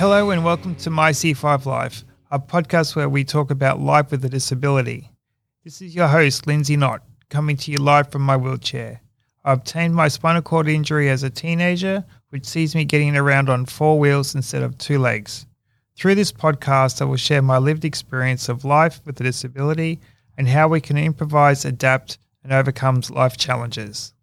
Hello and welcome to My C5 Life, a podcast where we talk about life with a disability. This is your host, Lindsay Nott, coming to you live from my wheelchair. I obtained my spinal cord injury as a teenager, which sees me getting around on four wheels instead of two legs. Through this podcast, I will share my lived experience of life with a disability and how we can improvise, adapt, and overcome life challenges.